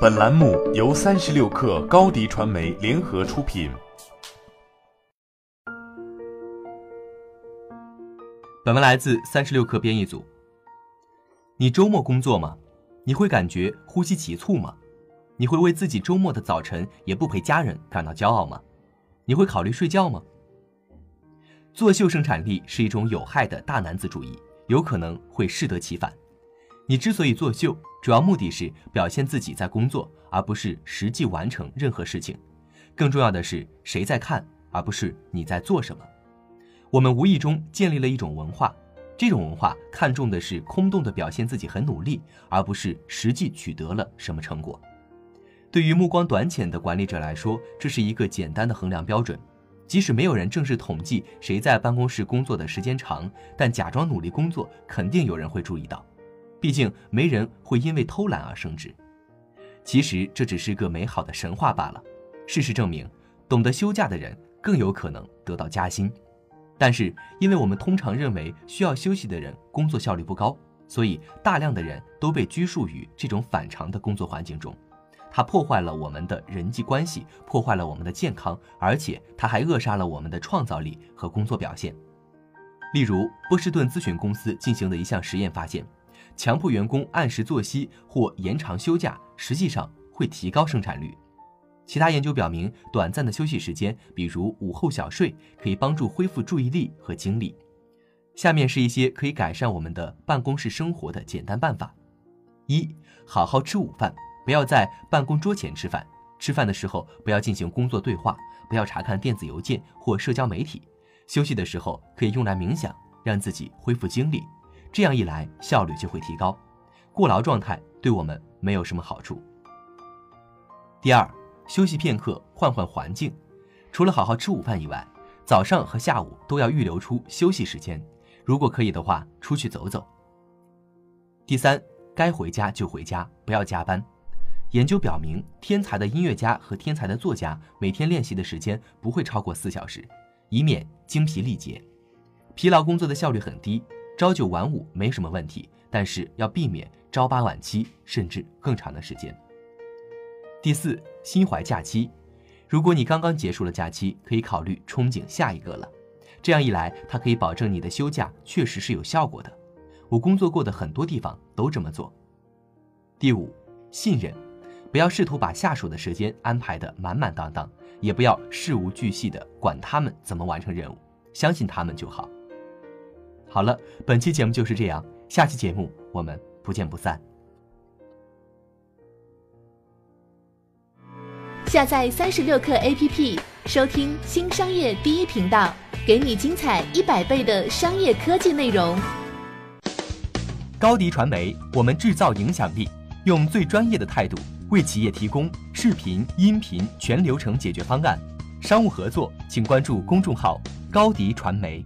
本栏目由三十六氪高低传媒联合出品。本文来自三十六氪编译组。你周末工作吗？你会感觉呼吸急促吗？你会为自己周末的早晨也不陪家人感到骄傲吗？你会考虑睡觉吗？作秀生产力是一种有害的大男子主义，有可能会适得其反。你之所以作秀，主要目的是表现自己在工作，而不是实际完成任何事情。更重要的是，谁在看，而不是你在做什么。我们无意中建立了一种文化，这种文化看重的是空洞的表现自己很努力，而不是实际取得了什么成果。对于目光短浅的管理者来说，这是一个简单的衡量标准。即使没有人正式统计谁在办公室工作的时间长，但假装努力工作，肯定有人会注意到。毕竟没人会因为偷懒而升职。其实这只是个美好的神话罢了。事实证明，懂得休假的人更有可能得到加薪。但是，因为我们通常认为需要休息的人工作效率不高，所以大量的人都被拘束于这种反常的工作环境中。它破坏了我们的人际关系，破坏了我们的健康，而且它还扼杀了我们的创造力和工作表现。例如，波士顿咨询公司进行的一项实验发现，强迫员工按时作息或延长休假，实际上会提高生产率。其他研究表明，短暂的休息时间，比如午后小睡，可以帮助恢复注意力和精力。下面是一些可以改善我们的办公室生活的简单办法：一、好好吃午饭。不要在办公桌前吃饭，吃饭的时候不要进行工作对话，不要查看电子邮件或社交媒体。休息的时候可以用来冥想，让自己恢复精力，这样一来效率就会提高。过劳状态对我们没有什么好处。第二，休息片刻，换换环境。除了好好吃午饭以外，早上和下午都要预留出休息时间，如果可以的话，出去走走。第三，该回家就回家，不要加班。研究表明，天才的音乐家和天才的作家每天练习的时间不会超过四小时，以免精疲力竭。疲劳工作的效率很低，朝九晚五没什么问题，但是要避免朝八晚七，甚至更长的时间。第四，心怀假期。如果你刚刚结束了假期，可以考虑憧憬下一个了。这样一来，它可以保证你的休假确实是有效果的。我工作过的很多地方都这么做。第五，信任。不要试图把下属的时间安排得满满当当，也不要事无巨细地管他们怎么完成任务，相信他们就好。好了，本期节目就是这样，下期节目我们不见不散。下载三十六课 APP，收听新商业第一频道，给你精彩一百倍的商业科技内容。高迪传媒，我们制造影响力，用最专业的态度。为企业提供视频、音频全流程解决方案，商务合作请关注公众号“高迪传媒”。